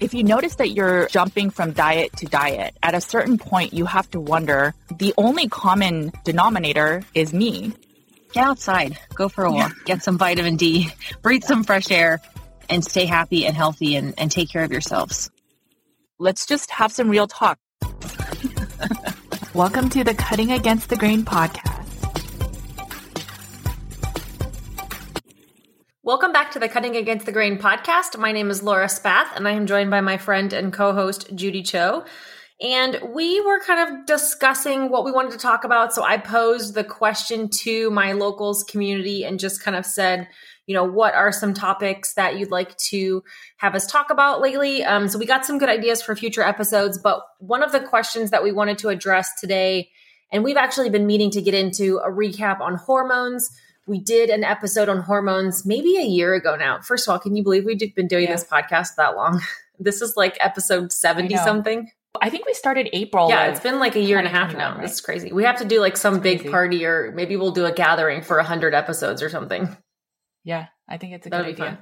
If you notice that you're jumping from diet to diet, at a certain point, you have to wonder the only common denominator is me. Get outside, go for a walk, get some vitamin D, breathe some fresh air, and stay happy and healthy and, and take care of yourselves. Let's just have some real talk. Welcome to the Cutting Against the Grain podcast. Welcome back to the Cutting Against the Grain podcast. My name is Laura Spath, and I am joined by my friend and co host, Judy Cho. And we were kind of discussing what we wanted to talk about. So I posed the question to my locals community and just kind of said, you know, what are some topics that you'd like to have us talk about lately? Um, so we got some good ideas for future episodes. But one of the questions that we wanted to address today, and we've actually been meaning to get into a recap on hormones we did an episode on hormones maybe a year ago now. First of all, can you believe we've been doing yeah. this podcast that long? This is like episode 70 something. I think we started April. Yeah, it's been like a year and a half now. Right? This is crazy. We have to do like some big party or maybe we'll do a gathering for 100 episodes or something. Yeah, I think it's a That'd good idea.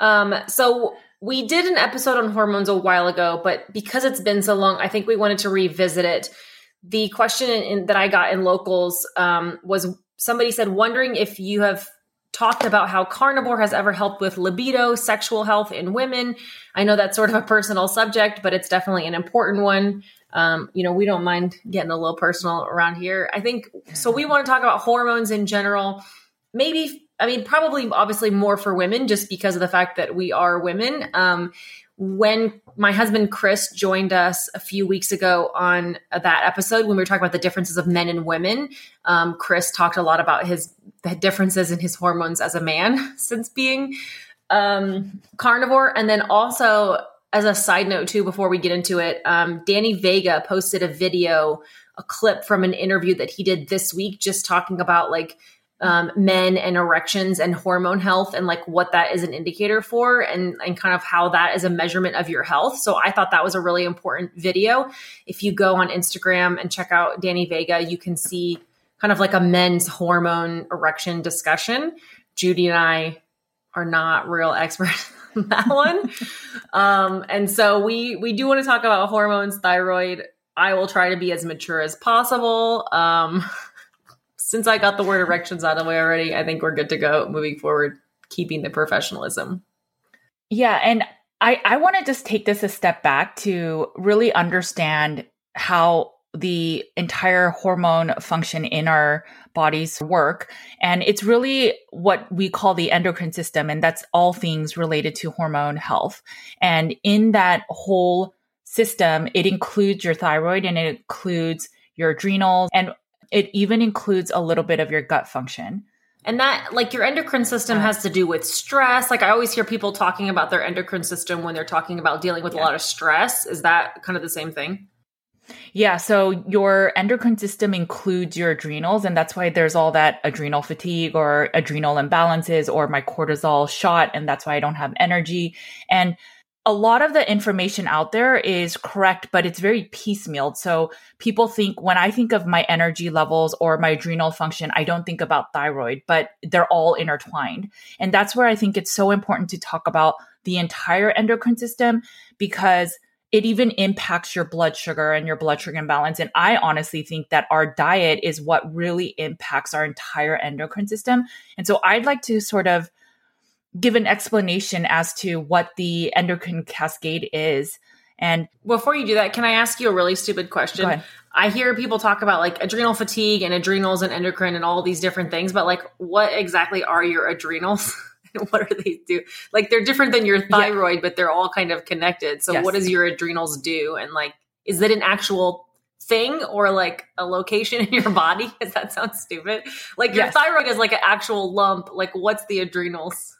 Fun. Um, so we did an episode on hormones a while ago, but because it's been so long, I think we wanted to revisit it. The question in, in, that I got in locals um, was somebody said, wondering if you have talked about how carnivore has ever helped with libido, sexual health in women. I know that's sort of a personal subject, but it's definitely an important one. Um, you know, we don't mind getting a little personal around here. I think so. We want to talk about hormones in general. Maybe, I mean, probably obviously more for women just because of the fact that we are women. Um, when my husband Chris joined us a few weeks ago on that episode when we were talking about the differences of men and women, um, Chris talked a lot about his the differences in his hormones as a man since being um, carnivore, and then also as a side note too, before we get into it, um, Danny Vega posted a video, a clip from an interview that he did this week, just talking about like um, men and erections and hormone health and like what that is an indicator for and, and kind of how that is a measurement of your health. So I thought that was a really important video. If you go on Instagram and check out Danny Vega, you can see kind of like a men's hormone erection discussion. Judy and I are not real experts on that one. um, and so we we do want to talk about hormones, thyroid. I will try to be as mature as possible. Um, since I got the word erections out of the way already, I think we're good to go moving forward, keeping the professionalism. Yeah. And I, I want to just take this a step back to really understand how the entire hormone function in our bodies work. And it's really what we call the endocrine system. And that's all things related to hormone health. And in that whole system, it includes your thyroid and it includes your adrenals and it even includes a little bit of your gut function. And that, like, your endocrine system uh-huh. has to do with stress. Like, I always hear people talking about their endocrine system when they're talking about dealing with yeah. a lot of stress. Is that kind of the same thing? Yeah. So, your endocrine system includes your adrenals. And that's why there's all that adrenal fatigue or adrenal imbalances or my cortisol shot. And that's why I don't have energy. And a lot of the information out there is correct, but it's very piecemeal. So people think when I think of my energy levels or my adrenal function, I don't think about thyroid, but they're all intertwined. And that's where I think it's so important to talk about the entire endocrine system because it even impacts your blood sugar and your blood sugar imbalance. And I honestly think that our diet is what really impacts our entire endocrine system. And so I'd like to sort of give an explanation as to what the endocrine cascade is. And before you do that, can I ask you a really stupid question? I hear people talk about like adrenal fatigue and adrenals and endocrine and all these different things, but like what exactly are your adrenals? what do they do? Like they're different than your thyroid, yeah. but they're all kind of connected. So yes. what does your adrenals do? And like, is it an actual thing or like a location in your body? Does that sound stupid? Like your yes. thyroid is like an actual lump. Like what's the adrenals?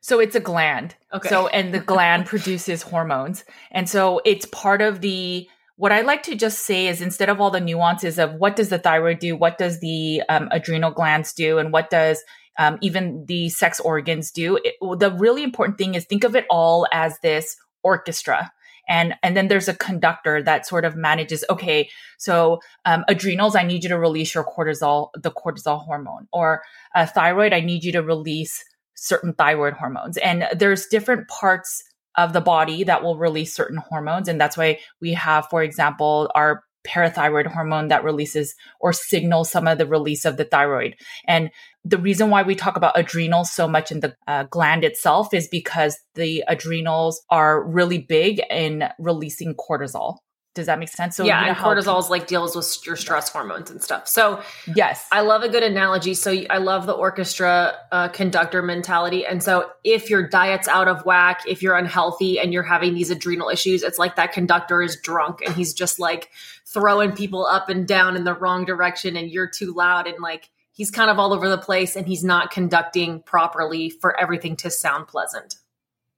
So it's a gland. Okay. So and the gland produces hormones. And so it's part of the what I like to just say is instead of all the nuances of what does the thyroid do, what does the um, adrenal glands do, and what does um, even the sex organs do, it, the really important thing is think of it all as this orchestra. And, and then there's a conductor that sort of manages okay so um, adrenals i need you to release your cortisol the cortisol hormone or uh, thyroid i need you to release certain thyroid hormones. And there's different parts of the body that will release certain hormones. And that's why we have, for example, our parathyroid hormone that releases or signals some of the release of the thyroid. And the reason why we talk about adrenals so much in the uh, gland itself is because the adrenals are really big in releasing cortisol. Does that make sense? So yeah, and cortisol is like deals with your stress hormones and stuff. So yes, I love a good analogy. So I love the orchestra uh, conductor mentality. And so if your diet's out of whack, if you're unhealthy and you're having these adrenal issues, it's like that conductor is drunk and he's just like throwing people up and down in the wrong direction, and you're too loud and like he's kind of all over the place and he's not conducting properly for everything to sound pleasant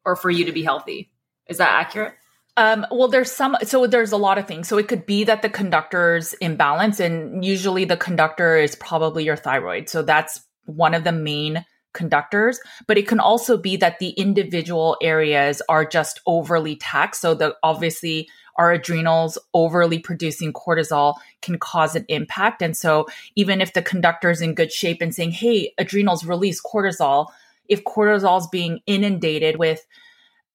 or for you to be healthy. Is that accurate? Um, well, there's some, so there's a lot of things. So it could be that the conductor's imbalance, and usually the conductor is probably your thyroid. So that's one of the main conductors, but it can also be that the individual areas are just overly taxed. So the obviously our adrenals overly producing cortisol can cause an impact. And so even if the conductor is in good shape and saying, Hey, adrenals release cortisol, if cortisol is being inundated with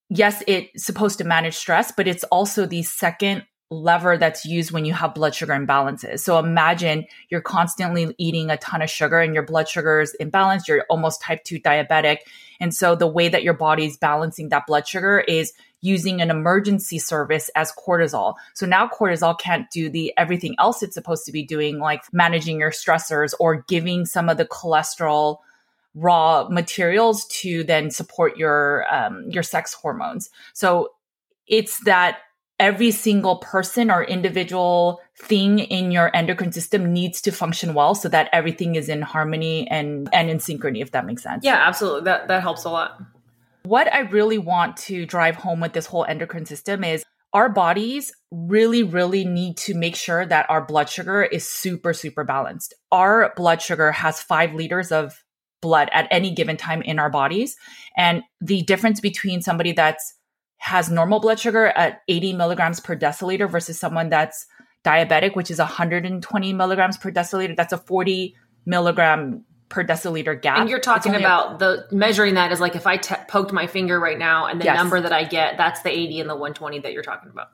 yes, it's supposed to manage stress, but it's also the second lever that's used when you have blood sugar imbalances. So imagine you're constantly eating a ton of sugar and your blood sugar is imbalanced, you're almost type 2 diabetic. And so the way that your body's balancing that blood sugar is using an emergency service as cortisol. So now cortisol can't do the everything else it's supposed to be doing like managing your stressors or giving some of the cholesterol raw materials to then support your um, your sex hormones. So it's that every single person or individual thing in your endocrine system needs to function well so that everything is in harmony and and in synchrony if that makes sense. Yeah, absolutely. That that helps a lot. What I really want to drive home with this whole endocrine system is our bodies really, really need to make sure that our blood sugar is super, super balanced. Our blood sugar has five liters of blood at any given time in our bodies. And the difference between somebody that's has normal blood sugar at 80 milligrams per deciliter versus someone that's diabetic, which is 120 milligrams per deciliter, that's a 40 milligram per deciliter gap. And you're talking about a, the measuring that is like if I poked my finger right now and the yes. number that I get, that's the 80 and the 120 that you're talking about.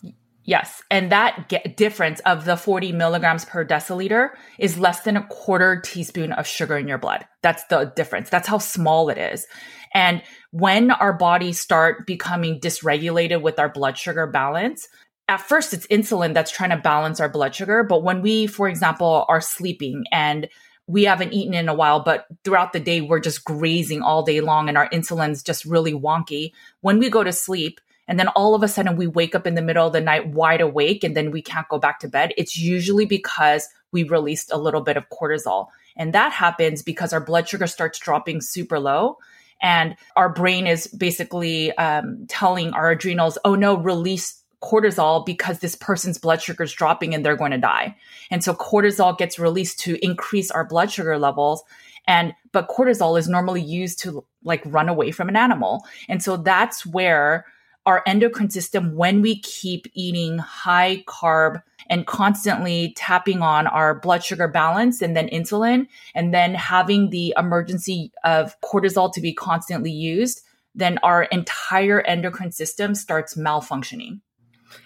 Yes. And that get difference of the 40 milligrams per deciliter is less than a quarter teaspoon of sugar in your blood. That's the difference. That's how small it is. And when our bodies start becoming dysregulated with our blood sugar balance, at first it's insulin that's trying to balance our blood sugar. But when we, for example, are sleeping and we haven't eaten in a while, but throughout the day, we're just grazing all day long and our insulin's just really wonky. When we go to sleep, and then all of a sudden we wake up in the middle of the night wide awake and then we can't go back to bed, it's usually because we released a little bit of cortisol. And that happens because our blood sugar starts dropping super low. And our brain is basically um, telling our adrenals, oh no, release cortisol because this person's blood sugar is dropping and they're going to die. And so cortisol gets released to increase our blood sugar levels. And, but cortisol is normally used to like run away from an animal. And so that's where our endocrine system when we keep eating high carb and constantly tapping on our blood sugar balance and then insulin and then having the emergency of cortisol to be constantly used, then our entire endocrine system starts malfunctioning.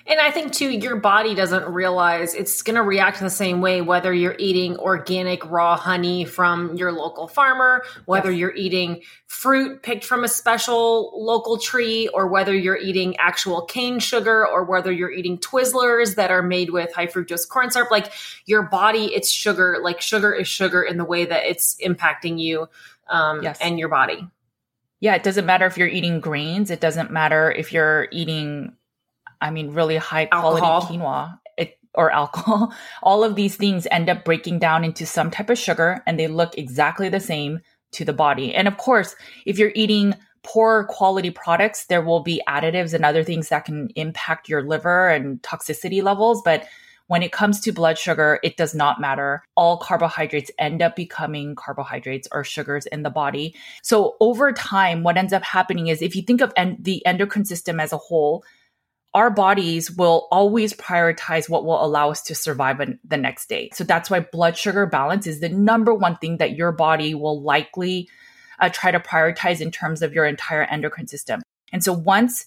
And I think too, your body doesn't realize it's going to react in the same way whether you're eating organic raw honey from your local farmer, whether yes. you're eating fruit picked from a special local tree, or whether you're eating actual cane sugar, or whether you're eating Twizzlers that are made with high fructose corn syrup. Like your body, it's sugar. Like sugar is sugar in the way that it's impacting you um, yes. and your body. Yeah, it doesn't matter if you're eating grains. It doesn't matter if you're eating I mean, really high quality alcohol. quinoa it, or alcohol. All of these things end up breaking down into some type of sugar and they look exactly the same to the body. And of course, if you're eating poor quality products, there will be additives and other things that can impact your liver and toxicity levels. But when it comes to blood sugar, it does not matter. All carbohydrates end up becoming carbohydrates or sugars in the body. So over time, what ends up happening is if you think of en- the endocrine system as a whole, our bodies will always prioritize what will allow us to survive the next day. So that's why blood sugar balance is the number one thing that your body will likely uh, try to prioritize in terms of your entire endocrine system. And so once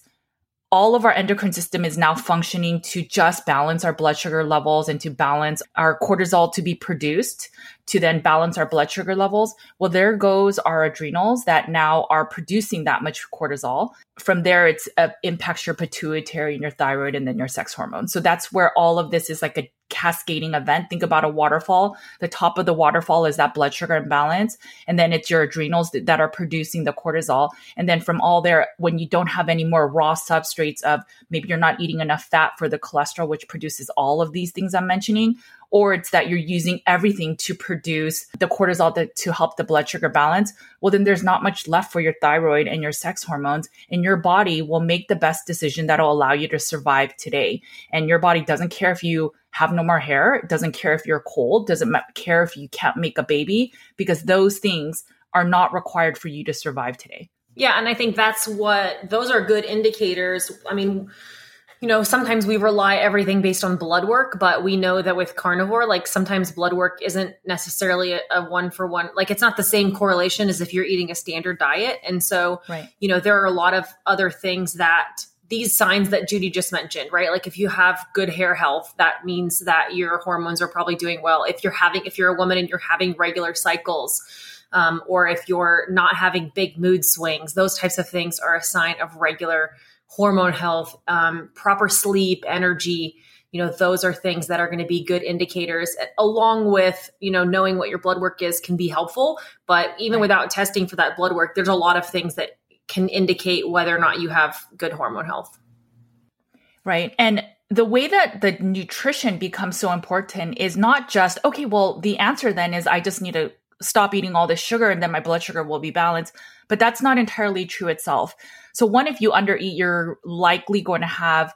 all of our endocrine system is now functioning to just balance our blood sugar levels and to balance our cortisol to be produced to then balance our blood sugar levels. Well, there goes our adrenals that now are producing that much cortisol. From there, it uh, impacts your pituitary and your thyroid and then your sex hormones. So that's where all of this is like a cascading event. Think about a waterfall. The top of the waterfall is that blood sugar imbalance. And then it's your adrenals that, that are producing the cortisol. And then from all there, when you don't have any more raw substrates of maybe you're not eating enough fat for the cholesterol, which produces all of these things I'm mentioning, or it's that you're using everything to produce the cortisol to, to help the blood sugar balance, well, then there's not much left for your thyroid and your sex hormones, and your body will make the best decision that'll allow you to survive today. And your body doesn't care if you have no more hair, it doesn't care if you're cold, doesn't care if you can't make a baby, because those things are not required for you to survive today. Yeah, and I think that's what those are good indicators. I mean, you know, sometimes we rely everything based on blood work, but we know that with carnivore, like sometimes blood work isn't necessarily a, a one for one. Like it's not the same correlation as if you're eating a standard diet. And so, right. you know, there are a lot of other things that these signs that Judy just mentioned, right? Like if you have good hair health, that means that your hormones are probably doing well. If you're having, if you're a woman and you're having regular cycles, um, or if you're not having big mood swings, those types of things are a sign of regular hormone health, um, proper sleep, energy. You know, those are things that are going to be good indicators, along with, you know, knowing what your blood work is can be helpful. But even right. without testing for that blood work, there's a lot of things that can indicate whether or not you have good hormone health. Right. And the way that the nutrition becomes so important is not just, okay, well, the answer then is I just need to stop eating all this sugar and then my blood sugar will be balanced. But that's not entirely true itself. So, one, if you undereat, you're likely going to have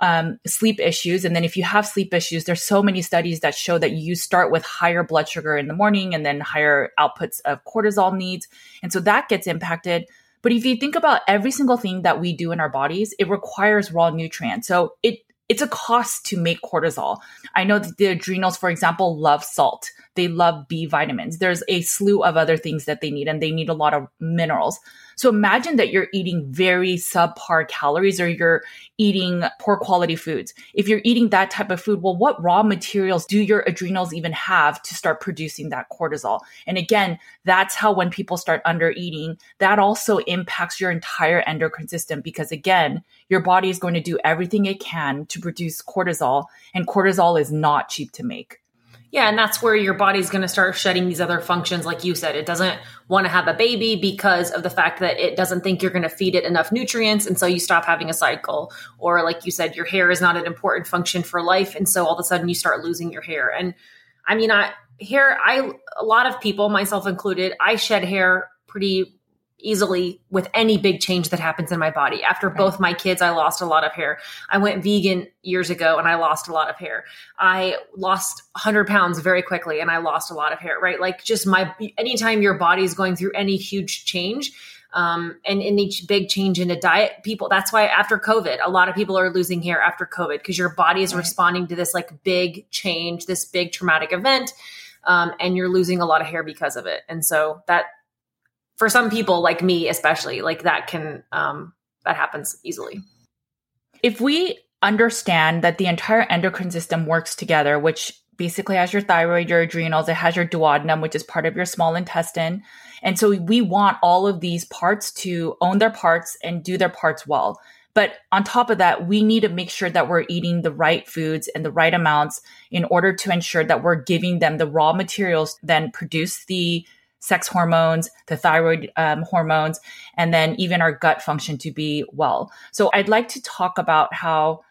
um, sleep issues. And then if you have sleep issues, there's so many studies that show that you start with higher blood sugar in the morning and then higher outputs of cortisol needs. And so that gets impacted. But if you think about every single thing that we do in our bodies, it requires raw nutrients. So it it's a cost to make cortisol. I know that the adrenals, for example, love salt. They love B vitamins. There's a slew of other things that they need, and they need a lot of minerals. So imagine that you're eating very subpar calories or you're eating poor quality foods. If you're eating that type of food, well, what raw materials do your adrenals even have to start producing that cortisol? And again, that's how when people start under eating, that also impacts your entire endocrine system because again, your body is going to do everything it can to produce cortisol and cortisol is not cheap to make. Yeah, and that's where your body's going to start shedding these other functions. Like you said, it doesn't want to have a baby because of the fact that it doesn't think you're going to feed it enough nutrients. And so you stop having a cycle. Or, like you said, your hair is not an important function for life. And so all of a sudden you start losing your hair. And I mean, I, hair, I, a lot of people, myself included, I shed hair pretty easily with any big change that happens in my body. After right. both my kids, I lost a lot of hair. I went vegan years ago and I lost a lot of hair. I lost 100 pounds very quickly and I lost a lot of hair, right? Like just my, anytime your body is going through any huge change, um, and in each big change in a diet people that's why after covid a lot of people are losing hair after covid because your body is right. responding to this like big change this big traumatic event um, and you're losing a lot of hair because of it and so that for some people like me especially like that can um, that happens easily if we understand that the entire endocrine system works together which basically has your thyroid, your adrenals, it has your duodenum, which is part of your small intestine. And so we want all of these parts to own their parts and do their parts well. But on top of that, we need to make sure that we're eating the right foods and the right amounts in order to ensure that we're giving them the raw materials, then produce the sex hormones, the thyroid um, hormones, and then even our gut function to be well. So I'd like to talk about how,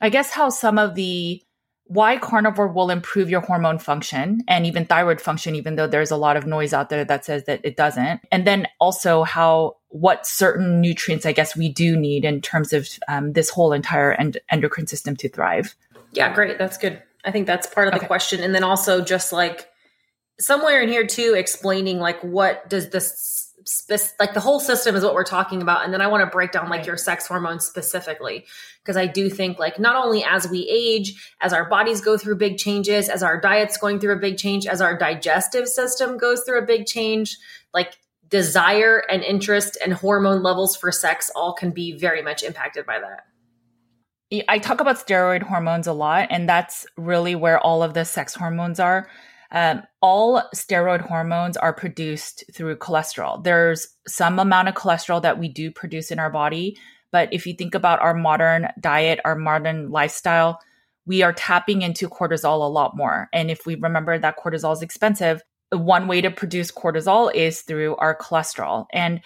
I guess, how some of the why carnivore will improve your hormone function and even thyroid function, even though there's a lot of noise out there that says that it doesn't. And then also how, what certain nutrients, I guess, we do need in terms of um, this whole entire end- endocrine system to thrive. Yeah, great. That's good. I think that's part of the okay. question. And then also just like somewhere in here too, explaining like what does this like the whole system is what we're talking about and then i want to break down like right. your sex hormones specifically because i do think like not only as we age as our bodies go through big changes as our diets going through a big change as our digestive system goes through a big change like desire and interest and hormone levels for sex all can be very much impacted by that I talk about steroid hormones a lot, and that's really where all of the sex hormones are. Um, all steroid hormones are produced through cholesterol. There's some amount of cholesterol that we do produce in our body, but if you think about our modern diet, our modern lifestyle, we are tapping into cortisol a lot more. And if we remember that cortisol is expensive, one way to produce cortisol is through our cholesterol. And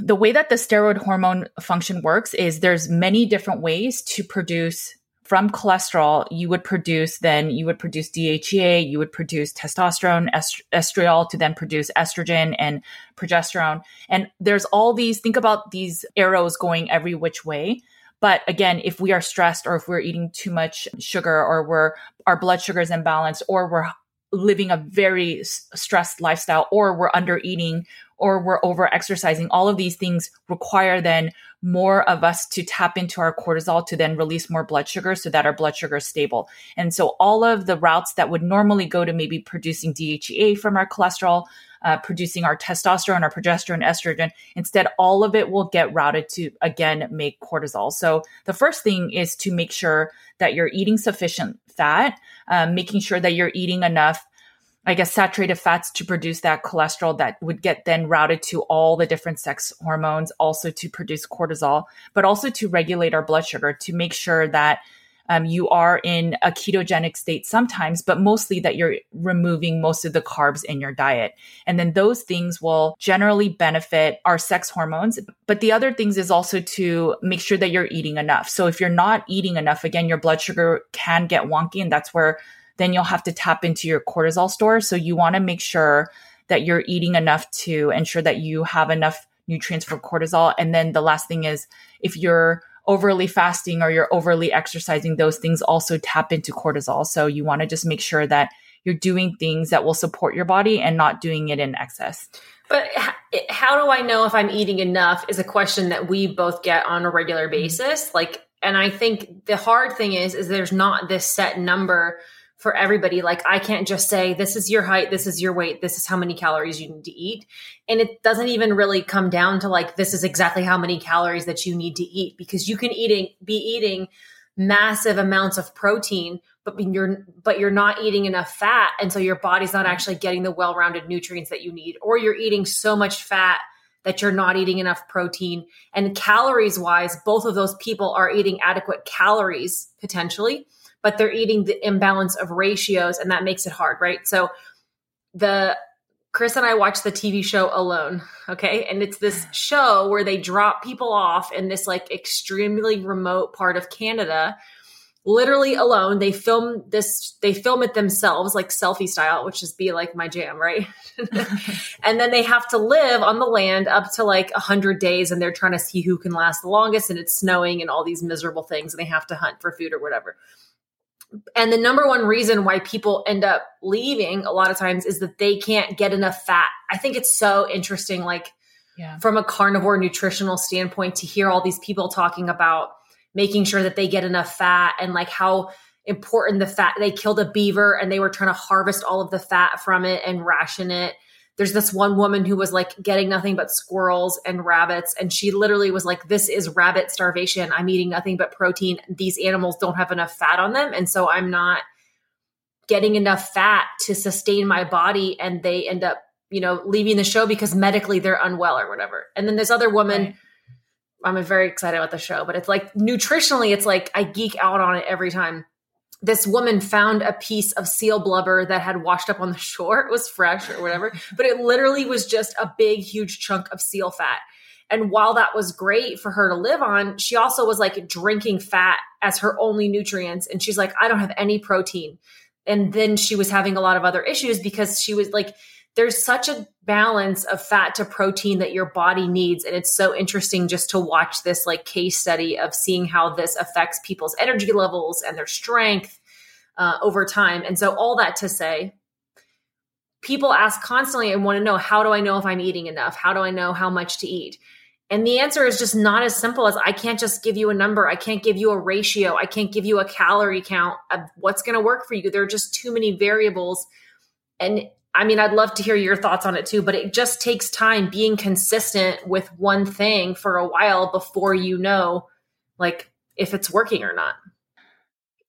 the way that the steroid hormone function works is there's many different ways to produce from cholesterol, you would produce then you would produce DHEA, you would produce testosterone, est- estriol to then produce estrogen and progesterone. And there's all these, think about these arrows going every which way. But again, if we are stressed or if we're eating too much sugar or we're, our blood sugar is imbalanced or we're living a very stressed lifestyle or we're under eating or we're over exercising, all of these things require then more of us to tap into our cortisol to then release more blood sugar so that our blood sugar is stable. And so all of the routes that would normally go to maybe producing DHEA from our cholesterol, uh, producing our testosterone, our progesterone, estrogen, instead, all of it will get routed to again make cortisol. So the first thing is to make sure that you're eating sufficient fat, um, making sure that you're eating enough I guess, saturated fats to produce that cholesterol that would get then routed to all the different sex hormones, also to produce cortisol, but also to regulate our blood sugar to make sure that um, you are in a ketogenic state sometimes, but mostly that you're removing most of the carbs in your diet. And then those things will generally benefit our sex hormones. But the other things is also to make sure that you're eating enough. So if you're not eating enough, again, your blood sugar can get wonky, and that's where then you'll have to tap into your cortisol store. So you want to make sure that you're eating enough to ensure that you have enough nutrients for cortisol. And then the last thing is if you're overly fasting or you're overly exercising, those things also tap into cortisol. So you want to just make sure that you're doing things that will support your body and not doing it in excess. But how do I know if I'm eating enough is a question that we both get on a regular basis. Like, and I think the hard thing is, is there's not this set number for everybody. Like I can't just say, this is your height, this is your weight, this is how many calories you need to eat. And it doesn't even really come down to like, this is exactly how many calories that you need to eat because you can eating, be eating massive amounts of protein, but you're, but you're not eating enough fat. And so your body's not actually getting the well-rounded nutrients that you need, or you're eating so much fat that you're not eating enough protein. And calories wise, both of those people are eating adequate calories potentially but they're eating the imbalance of ratios and that makes it hard, right? So the Chris and I watched the TV show Alone, okay? And it's this show where they drop people off in this like extremely remote part of Canada literally alone they film this they film it themselves like selfie style which is be like my jam right and then they have to live on the land up to like 100 days and they're trying to see who can last the longest and it's snowing and all these miserable things and they have to hunt for food or whatever and the number one reason why people end up leaving a lot of times is that they can't get enough fat. I think it's so interesting. Like yeah. from a carnivore nutritional standpoint to hear all these people talking about making sure that they get enough fat and like how important the fat they killed a beaver and they were trying to harvest all of the fat from it and ration it there's this one woman who was like getting nothing but squirrels and rabbits and she literally was like this is rabbit starvation. I'm eating nothing but protein. These animals don't have enough fat on them and so i'm not getting enough fat to sustain my body and they end up you know leaving the show because medically they're unwell or whatever. And then this other woman right. i'm very excited about the show but it's like nutritionally it's like i geek out on it every time this woman found a piece of seal blubber that had washed up on the shore. It was fresh or whatever, but it literally was just a big, huge chunk of seal fat. And while that was great for her to live on, she also was like drinking fat as her only nutrients. And she's like, I don't have any protein. And then she was having a lot of other issues because she was like, there's such a balance of fat to protein that your body needs and it's so interesting just to watch this like case study of seeing how this affects people's energy levels and their strength uh, over time and so all that to say people ask constantly and want to know how do i know if i'm eating enough how do i know how much to eat and the answer is just not as simple as I can't just give you a number. I can't give you a ratio. I can't give you a calorie count of what's going to work for you. There are just too many variables. And I mean, I'd love to hear your thoughts on it too, but it just takes time being consistent with one thing for a while before you know, like, if it's working or not.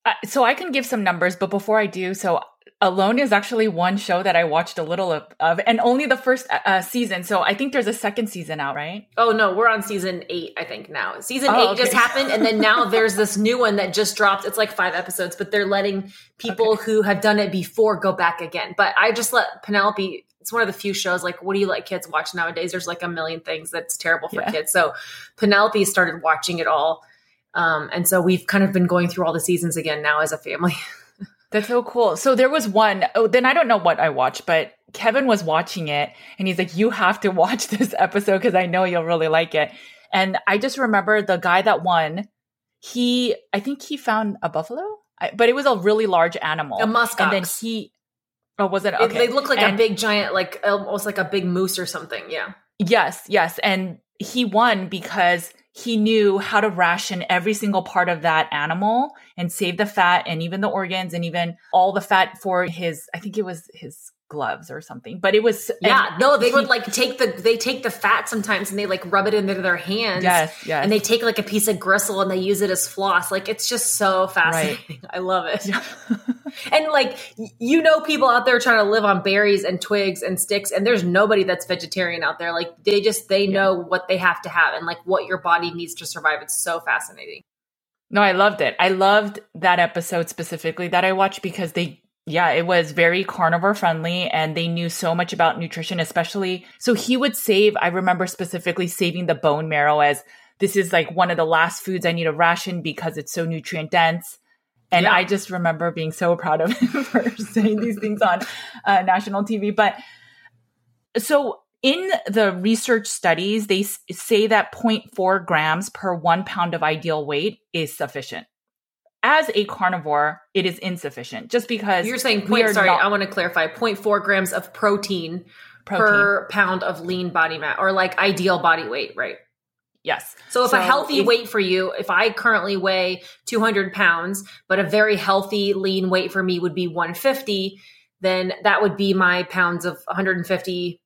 Uh, so I can give some numbers, but before I do, so Alone is actually one show that I watched a little of, of and only the first uh, uh, season. So I think there's a second season out, right? Oh no, we're on season eight, I think now. Season oh, eight okay. just happened, and then now there's this new one that just dropped. It's like five episodes, but they're letting people okay. who have done it before go back again. But I just let Penelope. It's one of the few shows like what do you let kids watch nowadays? There's like a million things that's terrible for yeah. kids. So Penelope started watching it all. Um, and so we've kind of been going through all the seasons again now as a family. That's so cool. So there was one, oh, then I don't know what I watched, but Kevin was watching it and he's like, you have to watch this episode because I know you'll really like it. And I just remember the guy that won, he, I think he found a buffalo, but it was a really large animal. A musk And then he, oh, was it? Okay. It, they look like and, a big giant, like almost like a big moose or something. Yeah. Yes, yes. And he won because he knew how to ration every single part of that animal and save the fat and even the organs and even all the fat for his i think it was his gloves or something but it was yeah no they he, would like take the they take the fat sometimes and they like rub it into their hands. Yes yes and they take like a piece of gristle and they use it as floss. Like it's just so fascinating. Right. i love it. Yeah. and like you know people out there trying to live on berries and twigs and sticks and there's nobody that's vegetarian out there. Like they just they yeah. know what they have to have and like what your body needs to survive. It's so fascinating. No i loved it. I loved that episode specifically that i watched because they yeah it was very carnivore friendly and they knew so much about nutrition especially so he would save i remember specifically saving the bone marrow as this is like one of the last foods i need to ration because it's so nutrient dense and yeah. I just remember being so proud of him for saying these things on uh, national TV. But so in the research studies, they say that 0.4 grams per one pound of ideal weight is sufficient. As a carnivore, it is insufficient just because you're saying point. Sorry, not- I want to clarify 0.4 grams of protein, protein per pound of lean body mass or like ideal body weight, right? Yes. So if so a healthy if, weight for you, if I currently weigh 200 pounds, but a very healthy lean weight for me would be 150, then that would be my pounds of 150.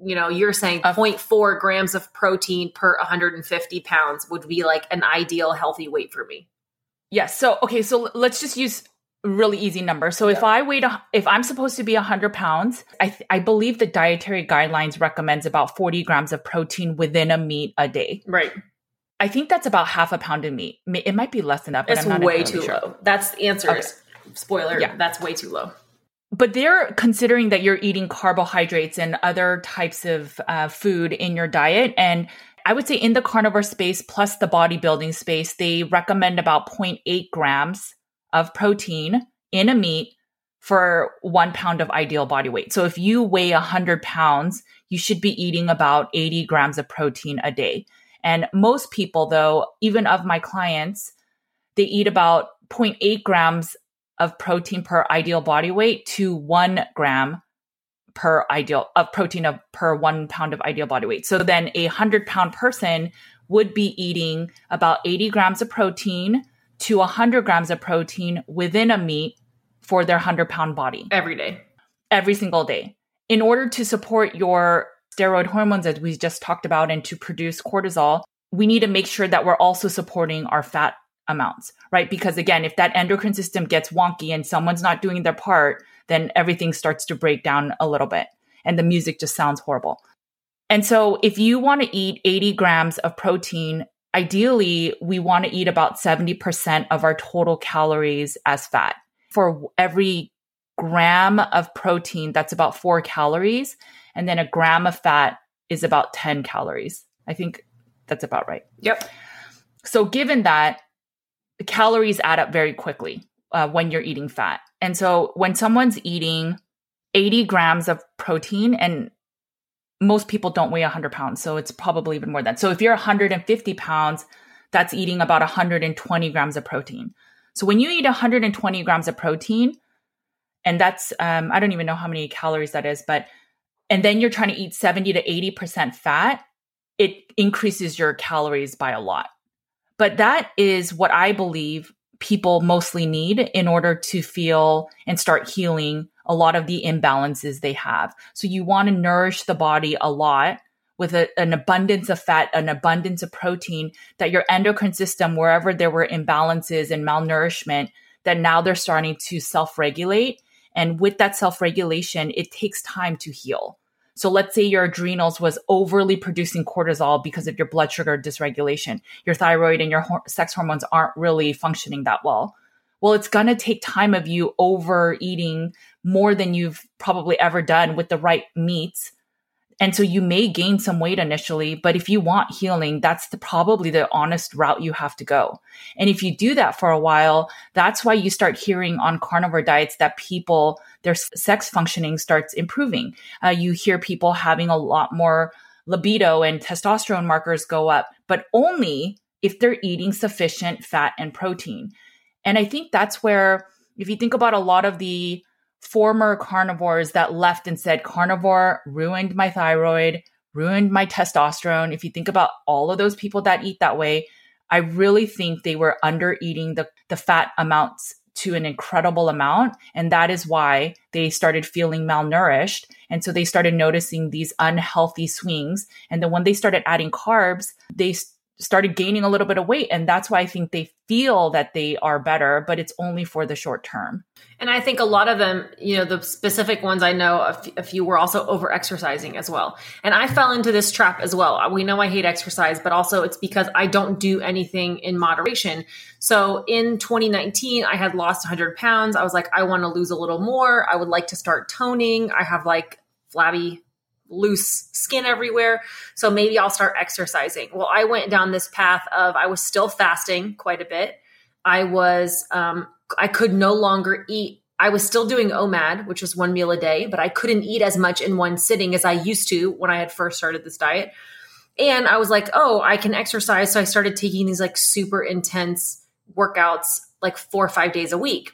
You know, you're saying uh, 0.4 grams of protein per 150 pounds would be like an ideal healthy weight for me. Yes. So, okay. So let's just use really easy number. So yeah. if I weigh, if I'm supposed to be 100 pounds, I, th- I believe the dietary guidelines recommends about 40 grams of protein within a meat a day. Right. I think that's about half a pound of meat. It might be less than that, but it's way too sure. low. That's the answer. Okay. Spoiler. Yeah. That's way too low. But they're considering that you're eating carbohydrates and other types of uh, food in your diet. And I would say in the carnivore space plus the bodybuilding space, they recommend about 0.8 grams of protein in a meat for one pound of ideal body weight. So if you weigh 100 pounds, you should be eating about 80 grams of protein a day. And most people, though, even of my clients, they eat about 0.8 grams of protein per ideal body weight to one gram per ideal of protein of per one pound of ideal body weight. So then a hundred pound person would be eating about 80 grams of protein to 100 grams of protein within a meat for their 100 pound body every day, every single day. In order to support your steroid hormones, as we just talked about, and to produce cortisol, we need to make sure that we're also supporting our fat amounts, right? Because again, if that endocrine system gets wonky and someone's not doing their part, then everything starts to break down a little bit and the music just sounds horrible. And so if you want to eat 80 grams of protein, ideally we want to eat about 70% of our total calories as fat. For every gram of protein, that's about four calories. And then a gram of fat is about 10 calories. I think that's about right. Yep. So given that, calories add up very quickly uh, when you're eating fat. And so when someone's eating 80 grams of protein, and most people don't weigh 100 pounds, so it's probably even more than that. So if you're 150 pounds, that's eating about 120 grams of protein. So when you eat 120 grams of protein, and that's um, I don't even know how many calories that is, but and then you're trying to eat 70 to 80% fat, it increases your calories by a lot. But that is what I believe people mostly need in order to feel and start healing a lot of the imbalances they have. So you want to nourish the body a lot with a, an abundance of fat, an abundance of protein, that your endocrine system, wherever there were imbalances and malnourishment, that now they're starting to self regulate. And with that self regulation, it takes time to heal. So let's say your adrenals was overly producing cortisol because of your blood sugar dysregulation. Your thyroid and your sex hormones aren't really functioning that well. Well, it's going to take time of you overeating more than you've probably ever done with the right meats and so you may gain some weight initially, but if you want healing, that's the, probably the honest route you have to go. And if you do that for a while, that's why you start hearing on carnivore diets that people, their sex functioning starts improving. Uh, you hear people having a lot more libido and testosterone markers go up, but only if they're eating sufficient fat and protein. And I think that's where, if you think about a lot of the former carnivores that left and said carnivore ruined my thyroid, ruined my testosterone. If you think about all of those people that eat that way, I really think they were under eating the, the fat amounts to an incredible amount. And that is why they started feeling malnourished. And so they started noticing these unhealthy swings. And then when they started adding carbs, they started gaining a little bit of weight. And that's why I think they feel that they are better, but it's only for the short term. And I think a lot of them, you know, the specific ones I know, a, few were also over exercising as well. And I fell into this trap as well. We know I hate exercise, but also it's because I don't do anything in moderation. So in 2019, I had lost 100 pounds. I was like, I want to lose a little more. I would like to start toning. I have like flabby loose skin everywhere. So maybe I'll start exercising. Well, I went down this path of I was still fasting quite a bit. I was, um, I could no longer eat. I was still doing OMAD, which was one meal a day, but I couldn't eat as much in one sitting as I used to when I had first started this diet. And I was like, oh, I can exercise. So I started taking these like super intense workouts like four or five days a week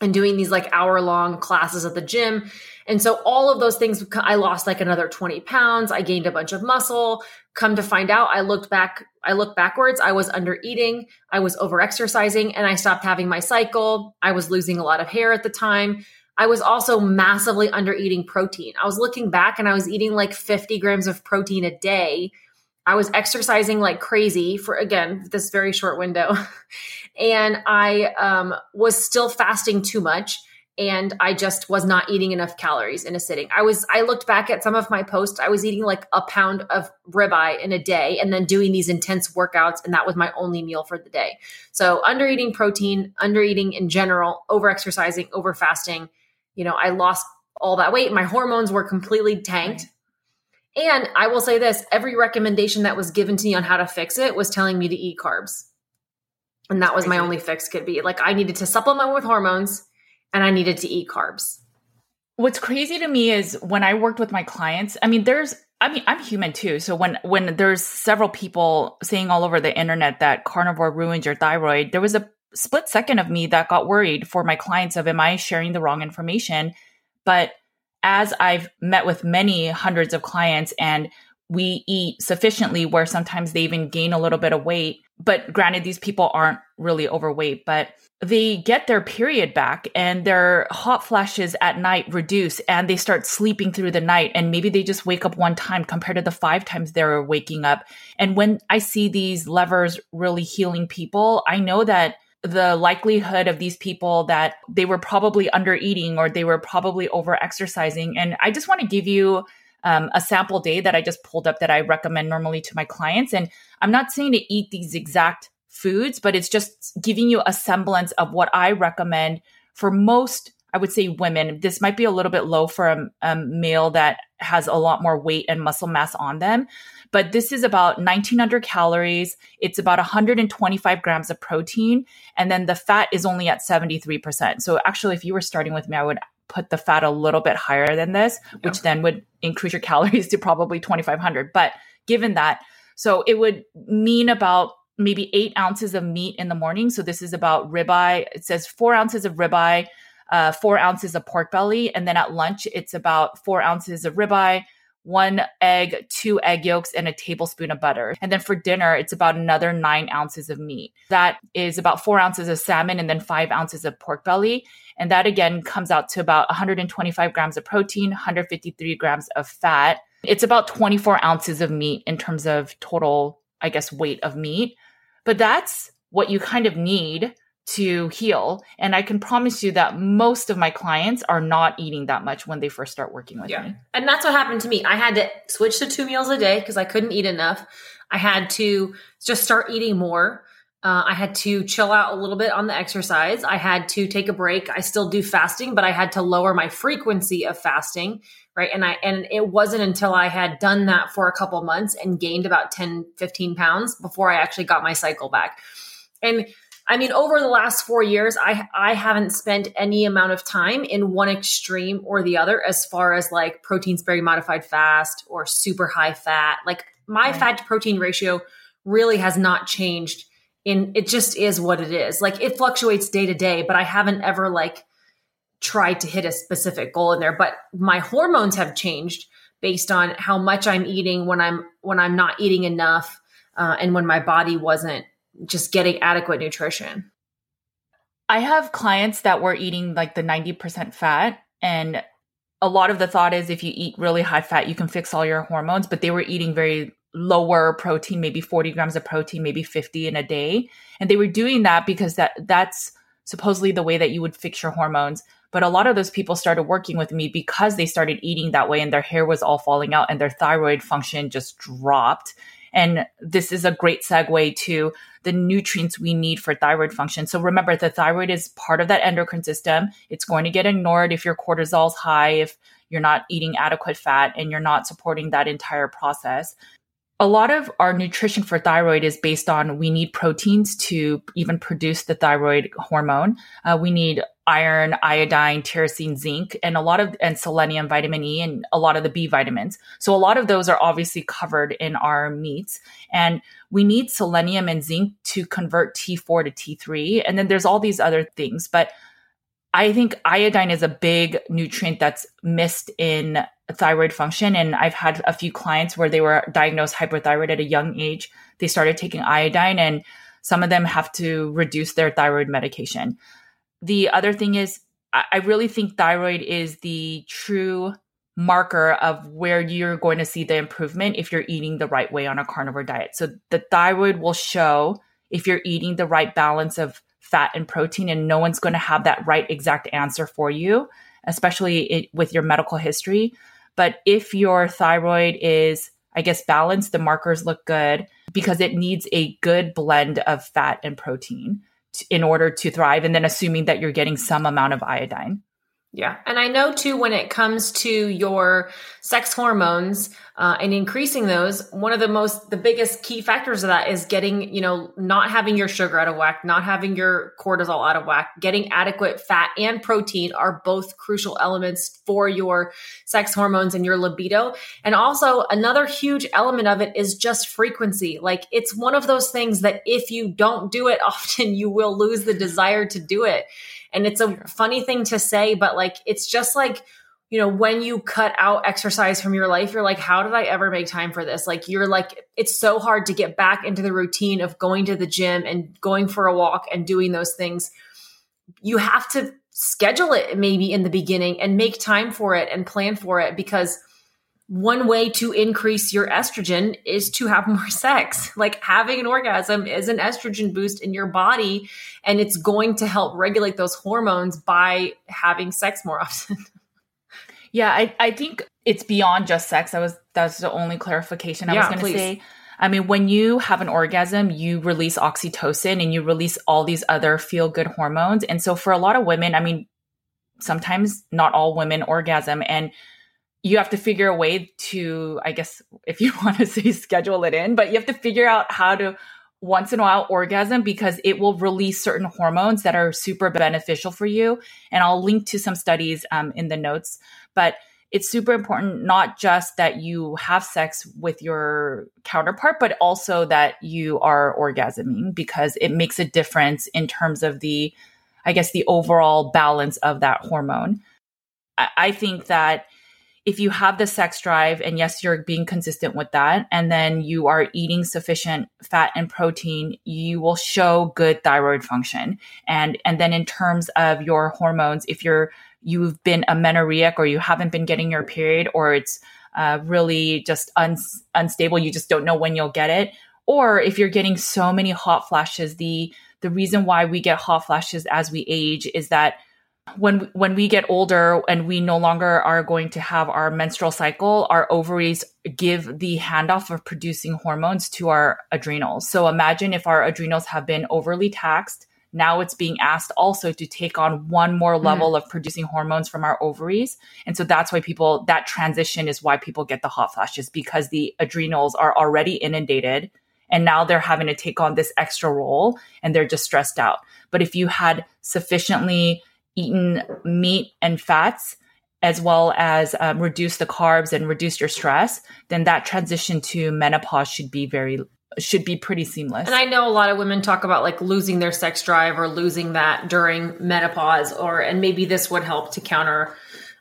and doing these like hour long classes at the gym. And so all of those things, I lost like another 20 pounds. I gained a bunch of muscle. Come to find out, I looked back, I looked backwards. I was under eating. I was over exercising and I stopped having my cycle. I was losing a lot of hair at the time. I was also massively under eating protein. I was looking back and I was eating like 50 grams of protein a day. I was exercising like crazy for again this very short window. and I um, was still fasting too much and I just was not eating enough calories in a sitting. I was I looked back at some of my posts. I was eating like a pound of ribeye in a day and then doing these intense workouts and that was my only meal for the day. So under eating protein, under eating in general, over exercising, over fasting, you know, I lost all that weight. My hormones were completely tanked. And I will say this, every recommendation that was given to me on how to fix it was telling me to eat carbs. And that was my only fix could be. Like I needed to supplement with hormones and I needed to eat carbs. What's crazy to me is when I worked with my clients, I mean, there's I mean, I'm human too. So when when there's several people saying all over the internet that carnivore ruins your thyroid, there was a split second of me that got worried for my clients of am I sharing the wrong information? But as I've met with many hundreds of clients and we eat sufficiently where sometimes they even gain a little bit of weight. But granted, these people aren't really overweight, but they get their period back and their hot flashes at night reduce and they start sleeping through the night. And maybe they just wake up one time compared to the five times they're waking up. And when I see these levers really healing people, I know that the likelihood of these people that they were probably under eating or they were probably over exercising. And I just want to give you um, a sample day that I just pulled up that I recommend normally to my clients. And I'm not saying to eat these exact foods, but it's just giving you a semblance of what I recommend for most, I would say, women. This might be a little bit low for a, a male that has a lot more weight and muscle mass on them. But this is about 1900 calories. It's about 125 grams of protein. And then the fat is only at 73%. So actually, if you were starting with me, I would put the fat a little bit higher than this, which then would increase your calories to probably 2500. But given that, so it would mean about maybe eight ounces of meat in the morning. So this is about ribeye. It says four ounces of ribeye, uh, four ounces of pork belly. And then at lunch, it's about four ounces of ribeye, one egg, two egg yolks, and a tablespoon of butter. And then for dinner, it's about another nine ounces of meat. That is about four ounces of salmon and then five ounces of pork belly. And that again comes out to about 125 grams of protein, 153 grams of fat. It's about 24 ounces of meat in terms of total, I guess, weight of meat. But that's what you kind of need to heal. And I can promise you that most of my clients are not eating that much when they first start working with yeah. me. And that's what happened to me. I had to switch to two meals a day because I couldn't eat enough. I had to just start eating more. Uh, I had to chill out a little bit on the exercise. I had to take a break. I still do fasting, but I had to lower my frequency of fasting, right? And I and it wasn't until I had done that for a couple months and gained about 10, 15 pounds before I actually got my cycle back. And I mean, over the last four years, I I haven't spent any amount of time in one extreme or the other as far as like protein sparing modified fast or super high fat. Like my right. fat to protein ratio really has not changed. In it just is what it is. Like it fluctuates day to day, but I haven't ever like tried to hit a specific goal in there. But my hormones have changed based on how much I'm eating when I'm when I'm not eating enough, uh, and when my body wasn't just getting adequate nutrition. I have clients that were eating like the 90% fat and a lot of the thought is if you eat really high fat you can fix all your hormones but they were eating very lower protein maybe 40 grams of protein maybe 50 in a day. And they were doing that because that that's supposedly the way that you would fix your hormones. But a lot of those people started working with me because they started eating that way and their hair was all falling out and their thyroid function just dropped. And this is a great segue to the nutrients we need for thyroid function. So remember, the thyroid is part of that endocrine system. It's going to get ignored if your cortisol is high, if you're not eating adequate fat and you're not supporting that entire process. A lot of our nutrition for thyroid is based on we need proteins to even produce the thyroid hormone. Uh, we need iron, iodine, tyrosine, zinc, and a lot of and selenium, vitamin E, and a lot of the B vitamins. So a lot of those are obviously covered in our meats, and we need selenium and zinc to convert T4 to T3, and then there's all these other things, but I think iodine is a big nutrient that's missed in thyroid function. And I've had a few clients where they were diagnosed hyperthyroid at a young age. They started taking iodine, and some of them have to reduce their thyroid medication the other thing is, I really think thyroid is the true marker of where you're going to see the improvement if you're eating the right way on a carnivore diet. So the thyroid will show if you're eating the right balance of fat and protein, and no one's going to have that right exact answer for you, especially it, with your medical history. But if your thyroid is, I guess, balanced, the markers look good because it needs a good blend of fat and protein in order to thrive and then assuming that you're getting some amount of iodine yeah. And I know too, when it comes to your sex hormones uh, and increasing those, one of the most, the biggest key factors of that is getting, you know, not having your sugar out of whack, not having your cortisol out of whack, getting adequate fat and protein are both crucial elements for your sex hormones and your libido. And also, another huge element of it is just frequency. Like, it's one of those things that if you don't do it often, you will lose the desire to do it. And it's a funny thing to say, but like, it's just like you know, when you cut out exercise from your life, you're like, how did I ever make time for this? Like, you're like, it's so hard to get back into the routine of going to the gym and going for a walk and doing those things. You have to schedule it maybe in the beginning and make time for it and plan for it because one way to increase your estrogen is to have more sex. Like having an orgasm is an estrogen boost in your body, and it's going to help regulate those hormones by having sex more often. Yeah, I, I think it's beyond just sex. That was that's the only clarification I yeah, was going to say. I mean, when you have an orgasm, you release oxytocin and you release all these other feel good hormones. And so for a lot of women, I mean, sometimes not all women orgasm and you have to figure a way to, I guess, if you want to say schedule it in, but you have to figure out how to once in a while orgasm because it will release certain hormones that are super beneficial for you. And I'll link to some studies um, in the notes. But it's super important not just that you have sex with your counterpart, but also that you are orgasming because it makes a difference in terms of the, I guess, the overall balance of that hormone. I, I think that if you have the sex drive and yes you're being consistent with that and then you are eating sufficient fat and protein you will show good thyroid function. And and then in terms of your hormones if you're you've been amenorrheic or you haven't been getting your period or it's uh, really just un- unstable you just don't know when you'll get it or if you're getting so many hot flashes the the reason why we get hot flashes as we age is that when when we get older and we no longer are going to have our menstrual cycle our ovaries give the handoff of producing hormones to our adrenals so imagine if our adrenals have been overly taxed now it's being asked also to take on one more mm-hmm. level mm. of producing hormones from our ovaries and so that's why people that transition is why people get the hot flashes because the adrenals are already inundated and now they're having to take on this extra role and they're just stressed out but if you had sufficiently eaten meat and fats as well as um, reduce the carbs and reduce your stress, then that transition to menopause should be very should be pretty seamless. And I know a lot of women talk about like losing their sex drive or losing that during menopause, or and maybe this would help to counter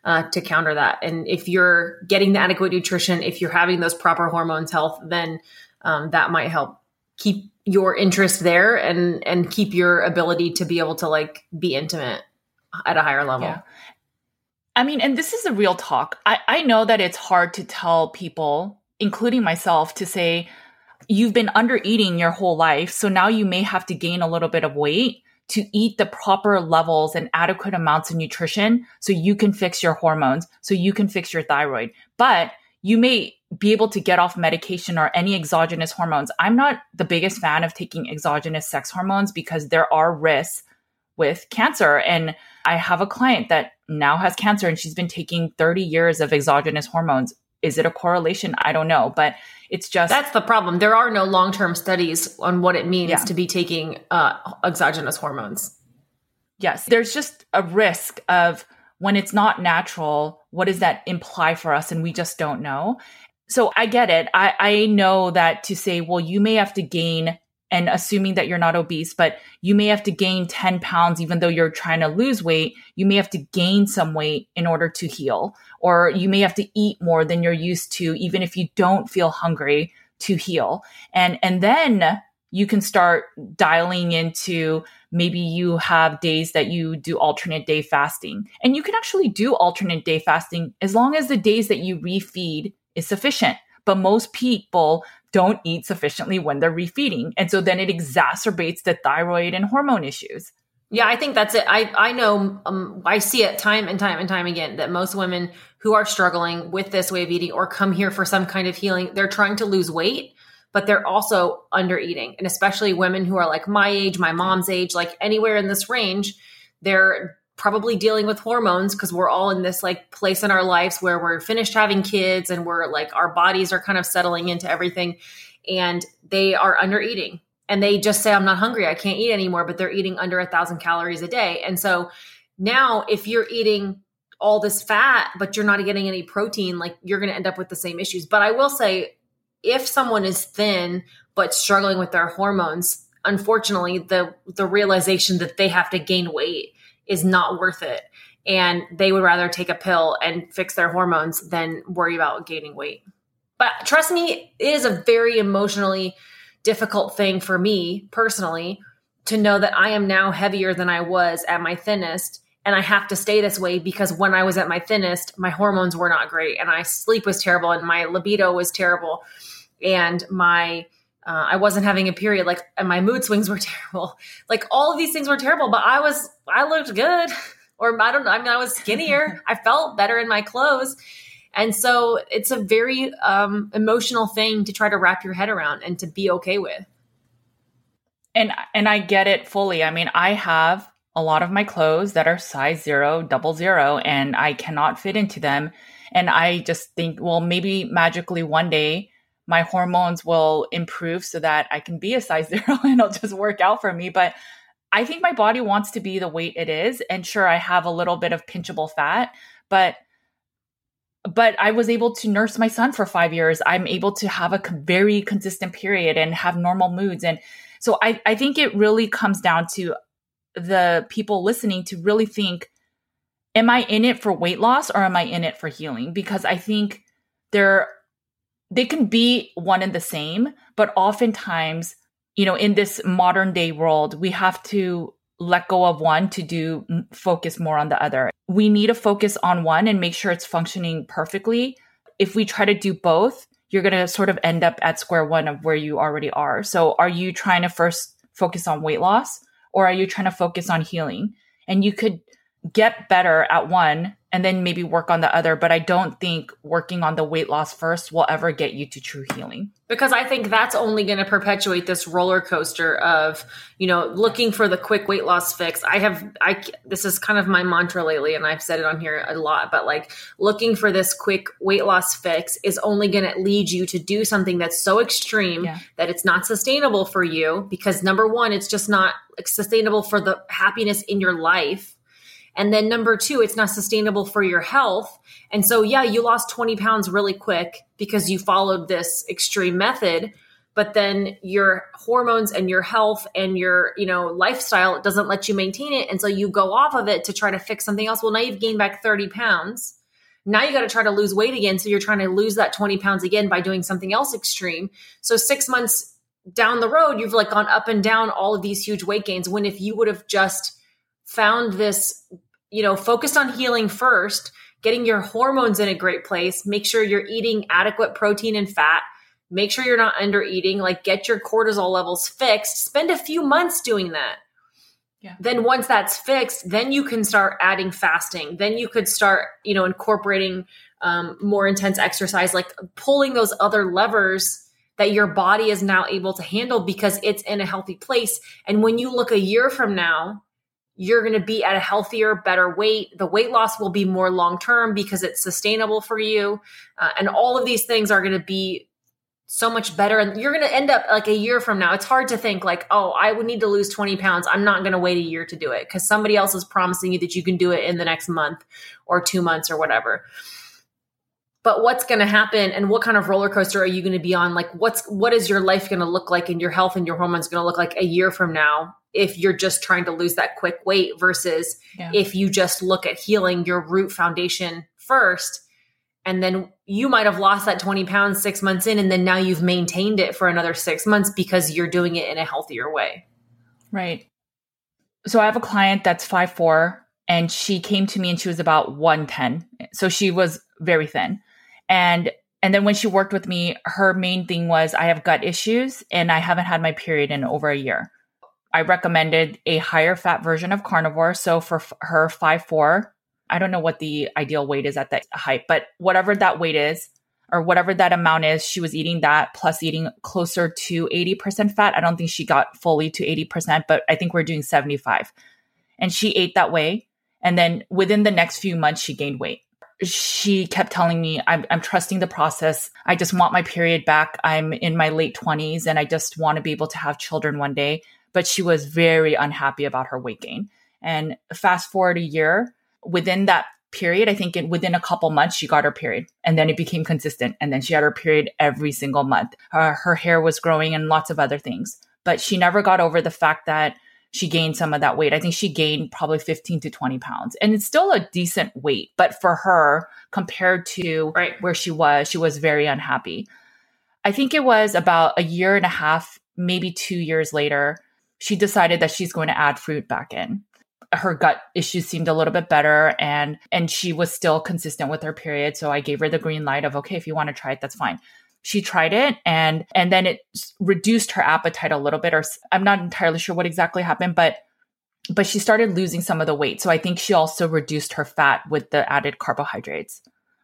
uh, to counter that. And if you're getting the adequate nutrition, if you're having those proper hormones health, then um, that might help keep your interest there and and keep your ability to be able to like be intimate at a higher level. Yeah. I mean, and this is a real talk. I, I know that it's hard to tell people, including myself, to say, you've been under eating your whole life. So now you may have to gain a little bit of weight to eat the proper levels and adequate amounts of nutrition so you can fix your hormones, so you can fix your thyroid. But you may be able to get off medication or any exogenous hormones. I'm not the biggest fan of taking exogenous sex hormones because there are risks with cancer. And I have a client that now has cancer and she's been taking 30 years of exogenous hormones. Is it a correlation? I don't know, but it's just that's the problem. There are no long term studies on what it means yeah. to be taking uh, exogenous hormones. Yes, there's just a risk of when it's not natural. What does that imply for us? And we just don't know. So I get it. I, I know that to say, well, you may have to gain and assuming that you're not obese, but you may have to gain 10 pounds, even though you're trying to lose weight, you may have to gain some weight in order to heal, or you may have to eat more than you're used to, even if you don't feel hungry to heal. And, and then you can start dialing into maybe you have days that you do alternate day fasting and you can actually do alternate day fasting as long as the days that you refeed is sufficient. But most people don't eat sufficiently when they're refeeding. And so then it exacerbates the thyroid and hormone issues. Yeah, I think that's it. I I know um, I see it time and time and time again that most women who are struggling with this way of eating or come here for some kind of healing, they're trying to lose weight, but they're also under eating. And especially women who are like my age, my mom's age, like anywhere in this range, they're probably dealing with hormones because we're all in this like place in our lives where we're finished having kids and we're like our bodies are kind of settling into everything and they are under eating. And they just say i'm not hungry. I can't eat anymore but they're eating under a thousand calories a day. And so now if you're eating all this fat but you're not getting any protein like you're going to end up with the same issues. But i will say if someone is thin but struggling with their hormones unfortunately the the realization that they have to gain weight is not worth it. and they would rather take a pill and fix their hormones than worry about gaining weight. But trust me, it is a very emotionally difficult thing for me personally to know that I am now heavier than I was at my thinnest and I have to stay this way because when I was at my thinnest, my hormones were not great and my sleep was terrible and my libido was terrible and my uh, I wasn't having a period like and my mood swings were terrible. Like all of these things were terrible, but I was I looked good or I don't know, I mean I was skinnier. I felt better in my clothes. And so it's a very um, emotional thing to try to wrap your head around and to be okay with. And and I get it fully. I mean, I have a lot of my clothes that are size zero, double zero, and I cannot fit into them. And I just think, well, maybe magically one day my hormones will improve so that I can be a size zero and it'll just work out for me. But I think my body wants to be the weight it is. And sure, I have a little bit of pinchable fat, but but I was able to nurse my son for five years. I'm able to have a very consistent period and have normal moods. And so I, I think it really comes down to the people listening to really think, am I in it for weight loss or am I in it for healing? Because I think there they can be one and the same, but oftentimes, you know, in this modern day world, we have to let go of one to do focus more on the other. We need to focus on one and make sure it's functioning perfectly. If we try to do both, you're going to sort of end up at square one of where you already are. So, are you trying to first focus on weight loss or are you trying to focus on healing? And you could get better at one and then maybe work on the other. But I don't think working on the weight loss first will ever get you to true healing. Because I think that's only going to perpetuate this roller coaster of, you know, looking for the quick weight loss fix. I have, I, this is kind of my mantra lately, and I've said it on here a lot, but like looking for this quick weight loss fix is only going to lead you to do something that's so extreme yeah. that it's not sustainable for you. Because number one, it's just not sustainable for the happiness in your life and then number two, it's not sustainable for your health. And so, yeah, you lost 20 pounds really quick because you followed this extreme method. But then your hormones and your health and your, you know, lifestyle doesn't let you maintain it. And so you go off of it to try to fix something else. Well, now you've gained back 30 pounds. Now you got to try to lose weight again. So you're trying to lose that 20 pounds again by doing something else extreme. So six months down the road, you've like gone up and down all of these huge weight gains. When if you would have just found this you know, focus on healing first, getting your hormones in a great place, make sure you're eating adequate protein and fat, make sure you're not under eating, like get your cortisol levels fixed. Spend a few months doing that. Yeah. Then once that's fixed, then you can start adding fasting. Then you could start, you know, incorporating um, more intense exercise, like pulling those other levers that your body is now able to handle because it's in a healthy place. And when you look a year from now, you're going to be at a healthier, better weight. The weight loss will be more long term because it's sustainable for you. Uh, and all of these things are going to be so much better. And you're going to end up like a year from now. It's hard to think like, oh, I would need to lose 20 pounds. I'm not going to wait a year to do it because somebody else is promising you that you can do it in the next month or two months or whatever but what's going to happen and what kind of roller coaster are you going to be on? Like what's what is your life going to look like and your health and your hormones going to look like a year from now if you're just trying to lose that quick weight versus yeah. if you just look at healing your root foundation first and then you might have lost that 20 pounds six months in and then now you've maintained it for another six months because you're doing it in a healthier way. Right. So i have a client that's five four and she came to me and she was about 110 so she was very thin and and then when she worked with me her main thing was i have gut issues and i haven't had my period in over a year I recommended a higher fat version of carnivore. So for f- her five four, I don't know what the ideal weight is at that height, but whatever that weight is, or whatever that amount is, she was eating that plus eating closer to 80% fat. I don't think she got fully to 80%, but I think we're doing 75. And she ate that way. And then within the next few months, she gained weight. She kept telling me, I'm, I'm trusting the process. I just want my period back. I'm in my late 20s and I just want to be able to have children one day but she was very unhappy about her weight gain. And fast forward a year, within that period, I think in, within a couple months, she got her period and then it became consistent. And then she had her period every single month. Her, her hair was growing and lots of other things. But she never got over the fact that she gained some of that weight. I think she gained probably 15 to 20 pounds. And it's still a decent weight, but for her, compared to right. where she was, she was very unhappy. I think it was about a year and a half, maybe two years later, she decided that she's going to add fruit back in. Her gut issues seemed a little bit better and and she was still consistent with her period. So I gave her the green light of okay, if you want to try it, that's fine she tried it and and then it reduced her appetite a little bit or i'm not entirely sure what exactly happened but but she started losing some of the weight. So i think she also reduced her fat with the added carbohydrates.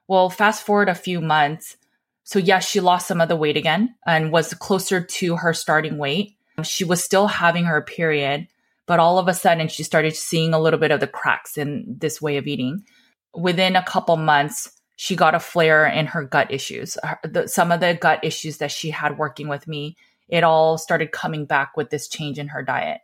Well fast forward a few months. So yes she lost some of the weight again and was closer to her starting weight. She was still having her period but all of a sudden she started seeing a little bit of the cracks in this way of eating. Within a couple months she got a flare in her gut issues. The, some of the gut issues that she had working with me, it all started coming back with this change in her diet.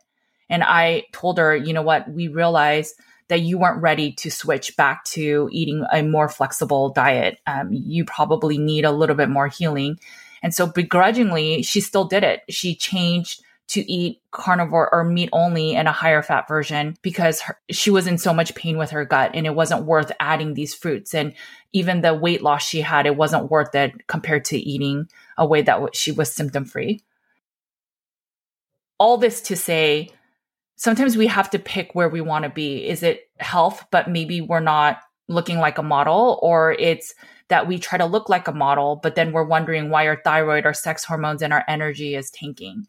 And I told her, you know what, we realized that you weren't ready to switch back to eating a more flexible diet. Um, you probably need a little bit more healing. And so begrudgingly, she still did it. She changed to eat carnivore or meat only and a higher fat version because her, she was in so much pain with her gut and it wasn't worth adding these fruits. And even the weight loss she had, it wasn't worth it compared to eating a way that she was symptom free. All this to say, sometimes we have to pick where we want to be. Is it health, but maybe we're not looking like a model, or it's that we try to look like a model, but then we're wondering why our thyroid, our sex hormones, and our energy is tanking.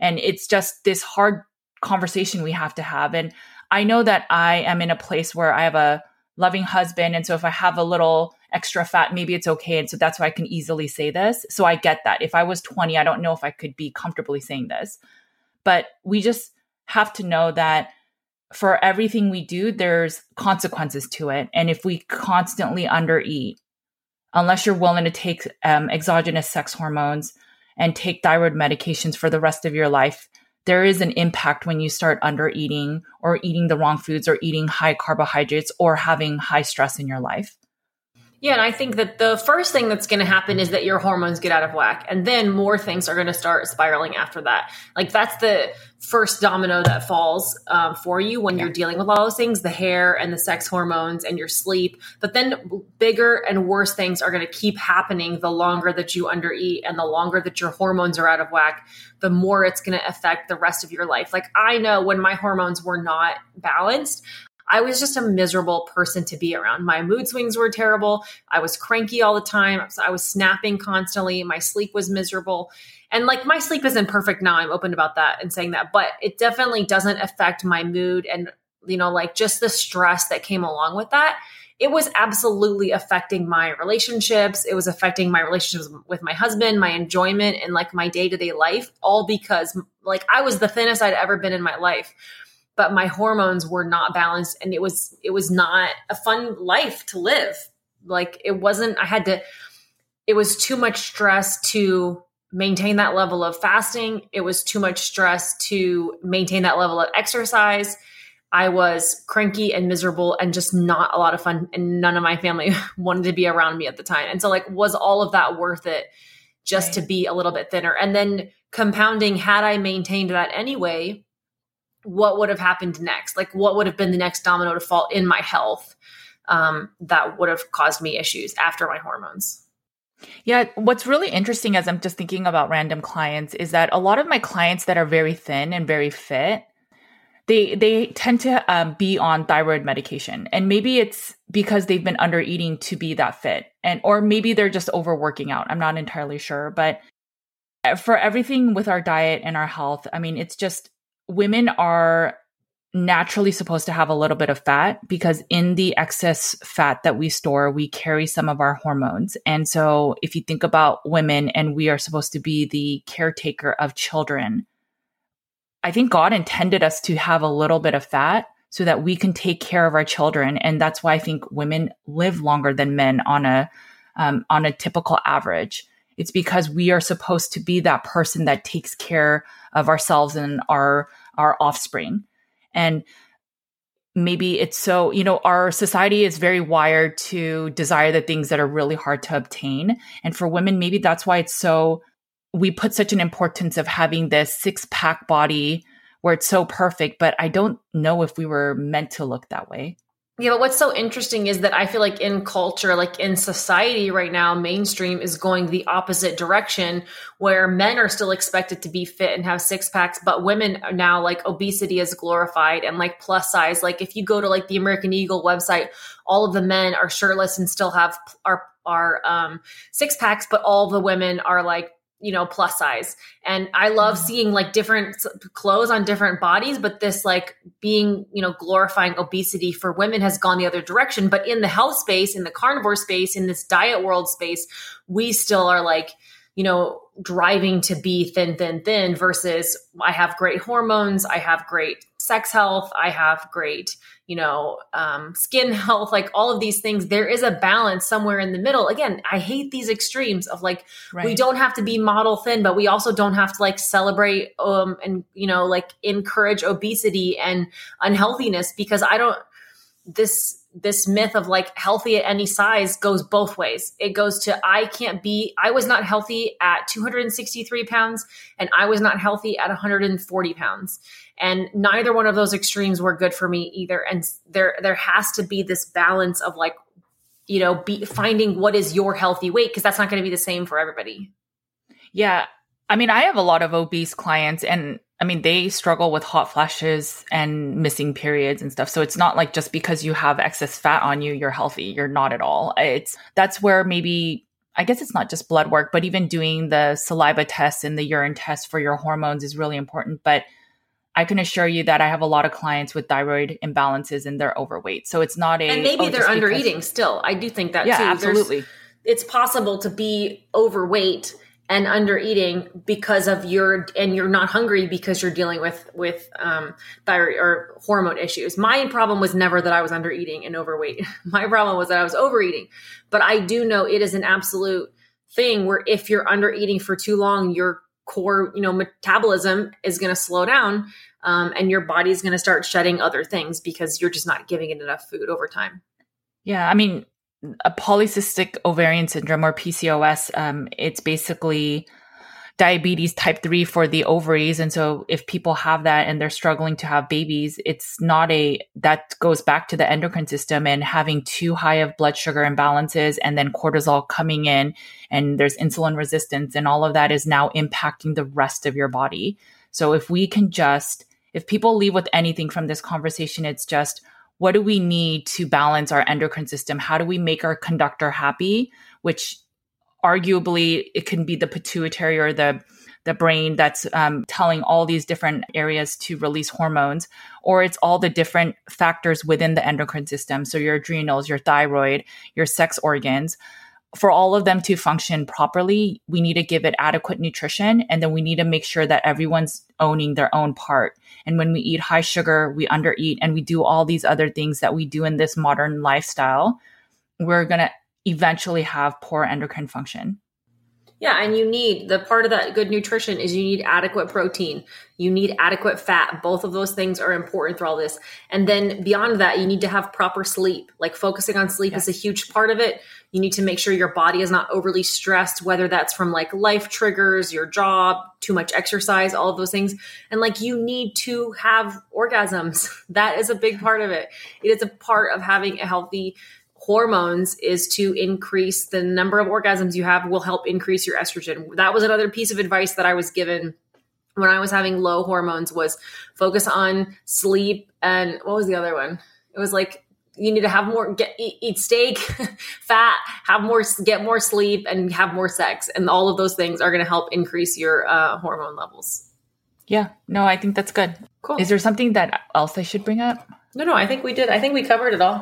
And it's just this hard conversation we have to have. And I know that I am in a place where I have a loving husband. And so if I have a little extra fat, maybe it's okay. And so that's why I can easily say this. So I get that. If I was 20, I don't know if I could be comfortably saying this. But we just have to know that for everything we do, there's consequences to it. And if we constantly undereat, unless you're willing to take um, exogenous sex hormones, and take thyroid medications for the rest of your life, there is an impact when you start under eating or eating the wrong foods or eating high carbohydrates or having high stress in your life. Yeah, and I think that the first thing that's going to happen is that your hormones get out of whack, and then more things are going to start spiraling after that. Like that's the first domino that falls um, for you when yeah. you're dealing with all those things the hair and the sex hormones and your sleep. But then bigger and worse things are going to keep happening the longer that you undereat and the longer that your hormones are out of whack, the more it's going to affect the rest of your life. Like I know when my hormones were not balanced, I was just a miserable person to be around. My mood swings were terrible. I was cranky all the time. I was snapping constantly. My sleep was miserable. And like my sleep isn't perfect now. I'm open about that and saying that, but it definitely doesn't affect my mood and, you know, like just the stress that came along with that it was absolutely affecting my relationships. It was affecting my relationships with my husband, my enjoyment, and like my day to day life, all because like I was the thinnest I'd ever been in my life but my hormones were not balanced and it was it was not a fun life to live. Like it wasn't i had to it was too much stress to maintain that level of fasting. It was too much stress to maintain that level of exercise. I was cranky and miserable and just not a lot of fun and none of my family wanted to be around me at the time. And so like was all of that worth it just right. to be a little bit thinner? And then compounding had i maintained that anyway what would have happened next? Like, what would have been the next domino to fall in my health um, that would have caused me issues after my hormones? Yeah, what's really interesting as I'm just thinking about random clients is that a lot of my clients that are very thin and very fit, they they tend to um, be on thyroid medication, and maybe it's because they've been under eating to be that fit, and or maybe they're just overworking out. I'm not entirely sure, but for everything with our diet and our health, I mean, it's just women are naturally supposed to have a little bit of fat because in the excess fat that we store, we carry some of our hormones. And so if you think about women and we are supposed to be the caretaker of children, I think God intended us to have a little bit of fat so that we can take care of our children. And that's why I think women live longer than men on a um, on a typical average. It's because we are supposed to be that person that takes care of ourselves and our our offspring. And maybe it's so, you know, our society is very wired to desire the things that are really hard to obtain. And for women, maybe that's why it's so we put such an importance of having this six pack body where it's so perfect, but I don't know if we were meant to look that way. Yeah, but what's so interesting is that I feel like in culture, like in society right now, mainstream is going the opposite direction where men are still expected to be fit and have six packs, but women are now like obesity is glorified and like plus size. Like if you go to like the American Eagle website, all of the men are shirtless and still have are are um six packs, but all the women are like you know plus size and i love mm-hmm. seeing like different clothes on different bodies but this like being you know glorifying obesity for women has gone the other direction but in the health space in the carnivore space in this diet world space we still are like you know driving to be thin thin thin versus i have great hormones i have great sex health i have great you know, um, skin health, like all of these things, there is a balance somewhere in the middle. Again, I hate these extremes of like, right. we don't have to be model thin, but we also don't have to like celebrate, um, and, you know, like encourage obesity and unhealthiness because I don't, this, this myth of like healthy at any size goes both ways. It goes to I can't be, I was not healthy at 263 pounds and I was not healthy at 140 pounds. And neither one of those extremes were good for me either. And there there has to be this balance of like you know be finding what is your healthy weight because that's not going to be the same for everybody. Yeah. I mean i have a lot of obese clients and i mean they struggle with hot flashes and missing periods and stuff so it's not like just because you have excess fat on you you're healthy you're not at all it's that's where maybe I guess it's not just blood work, but even doing the saliva test and the urine test for your hormones is really important. But I can assure you that I have a lot of clients with thyroid imbalances and they're overweight. So it's not a and maybe oh, they're under eating still. I do think that yeah, too. absolutely. There's, it's possible to be overweight and under eating because of your and you're not hungry because you're dealing with with um, thyroid or hormone issues. My problem was never that I was under eating and overweight. My problem was that I was overeating. But I do know it is an absolute thing where if you're under eating for too long, your core you know metabolism is going to slow down um, and your body's going to start shedding other things because you're just not giving it enough food over time. Yeah, I mean, a polycystic ovarian syndrome or PCOS, um, it's basically diabetes type 3 for the ovaries. And so if people have that and they're struggling to have babies it's not a that goes back to the endocrine system and having too high of blood sugar imbalances and then cortisol coming in and there's insulin resistance and all of that is now impacting the rest of your body. So if we can just if people leave with anything from this conversation, it's just what do we need to balance our endocrine system? How do we make our conductor happy? Which arguably it can be the pituitary or the the brain that's um, telling all these different areas to release hormones, or it's all the different factors within the endocrine system. So your adrenals, your thyroid, your sex organs for all of them to function properly, we need to give it adequate nutrition and then we need to make sure that everyone's owning their own part. And when we eat high sugar, we undereat and we do all these other things that we do in this modern lifestyle, we're going to eventually have poor endocrine function. Yeah, and you need the part of that good nutrition is you need adequate protein. You need adequate fat. Both of those things are important for all this. And then beyond that, you need to have proper sleep. Like focusing on sleep is a huge part of it. You need to make sure your body is not overly stressed, whether that's from like life triggers, your job, too much exercise, all of those things. And like you need to have orgasms. That is a big part of it. It is a part of having a healthy hormones is to increase the number of orgasms you have will help increase your estrogen. That was another piece of advice that I was given when I was having low hormones was focus on sleep and what was the other one? It was like you need to have more get eat, eat steak, fat, have more get more sleep and have more sex and all of those things are going to help increase your uh, hormone levels. Yeah, no, I think that's good. Cool. Is there something that else I should bring up? No, no, I think we did. I think we covered it all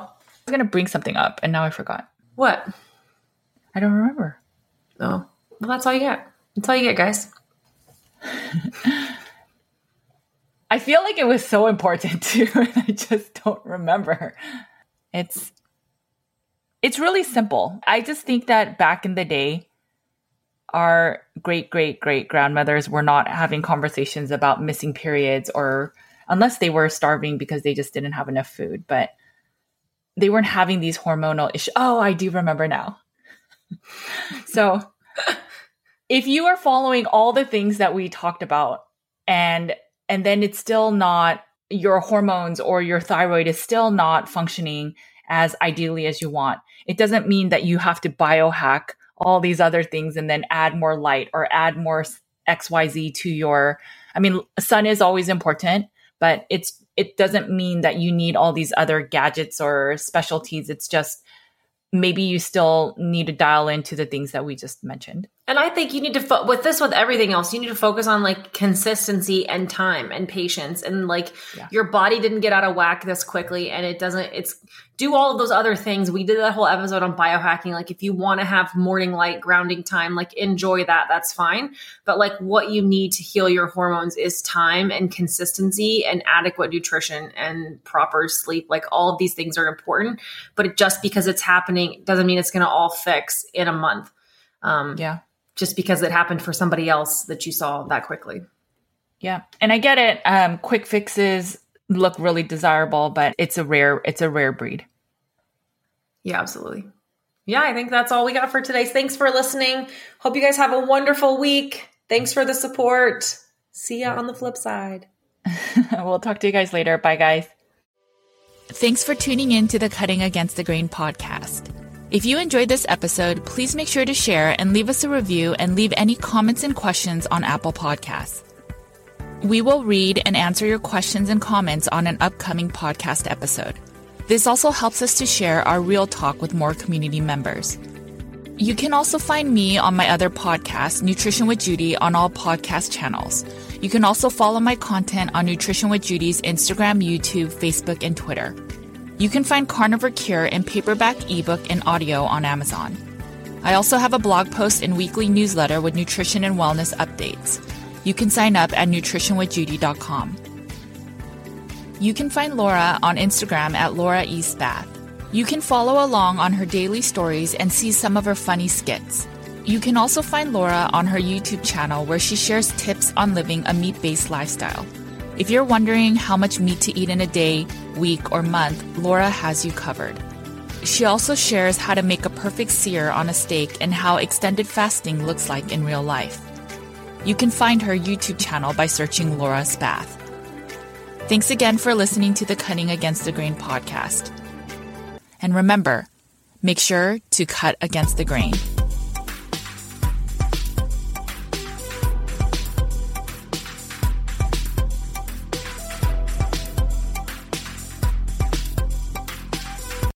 i was going to bring something up and now I forgot. What? I don't remember. Oh, well, that's all you get. That's all you get, guys. I feel like it was so important too, and I just don't remember. It's it's really simple. I just think that back in the day, our great great great grandmothers were not having conversations about missing periods or unless they were starving because they just didn't have enough food. But they weren't having these hormonal issues. Oh, I do remember now. so if you are following all the things that we talked about and and then it's still not your hormones or your thyroid is still not functioning as ideally as you want. It doesn't mean that you have to biohack all these other things and then add more light or add more XYZ to your I mean sun is always important, but it's it doesn't mean that you need all these other gadgets or specialties. It's just maybe you still need to dial into the things that we just mentioned. And I think you need to fo- with this with everything else, you need to focus on like consistency and time and patience and like yeah. your body didn't get out of whack this quickly and it doesn't it's do all of those other things. We did that whole episode on biohacking like if you want to have morning light grounding time, like enjoy that, that's fine. But like what you need to heal your hormones is time and consistency and adequate nutrition and proper sleep. Like all of these things are important, but just because it's happening doesn't mean it's going to all fix in a month. Um, yeah just because it happened for somebody else that you saw that quickly. Yeah. And I get it. Um, quick fixes look really desirable, but it's a rare, it's a rare breed. Yeah, absolutely. Yeah, I think that's all we got for today. Thanks for listening. Hope you guys have a wonderful week. Thanks for the support. See ya on the flip side. we'll talk to you guys later. Bye, guys. Thanks for tuning in to the Cutting Against the Grain podcast. If you enjoyed this episode, please make sure to share and leave us a review and leave any comments and questions on Apple Podcasts. We will read and answer your questions and comments on an upcoming podcast episode. This also helps us to share our real talk with more community members. You can also find me on my other podcast, Nutrition with Judy, on all podcast channels. You can also follow my content on Nutrition with Judy's Instagram, YouTube, Facebook, and Twitter. You can find Carnivore Cure in paperback, ebook, and audio on Amazon. I also have a blog post and weekly newsletter with nutrition and wellness updates. You can sign up at nutritionwithjudy.com. You can find Laura on Instagram at Laura East Bath. You can follow along on her daily stories and see some of her funny skits. You can also find Laura on her YouTube channel where she shares tips on living a meat based lifestyle. If you're wondering how much meat to eat in a day, week, or month, Laura has you covered. She also shares how to make a perfect sear on a steak and how extended fasting looks like in real life. You can find her YouTube channel by searching Laura Spath. Thanks again for listening to the Cutting Against the Grain podcast. And remember, make sure to cut against the grain.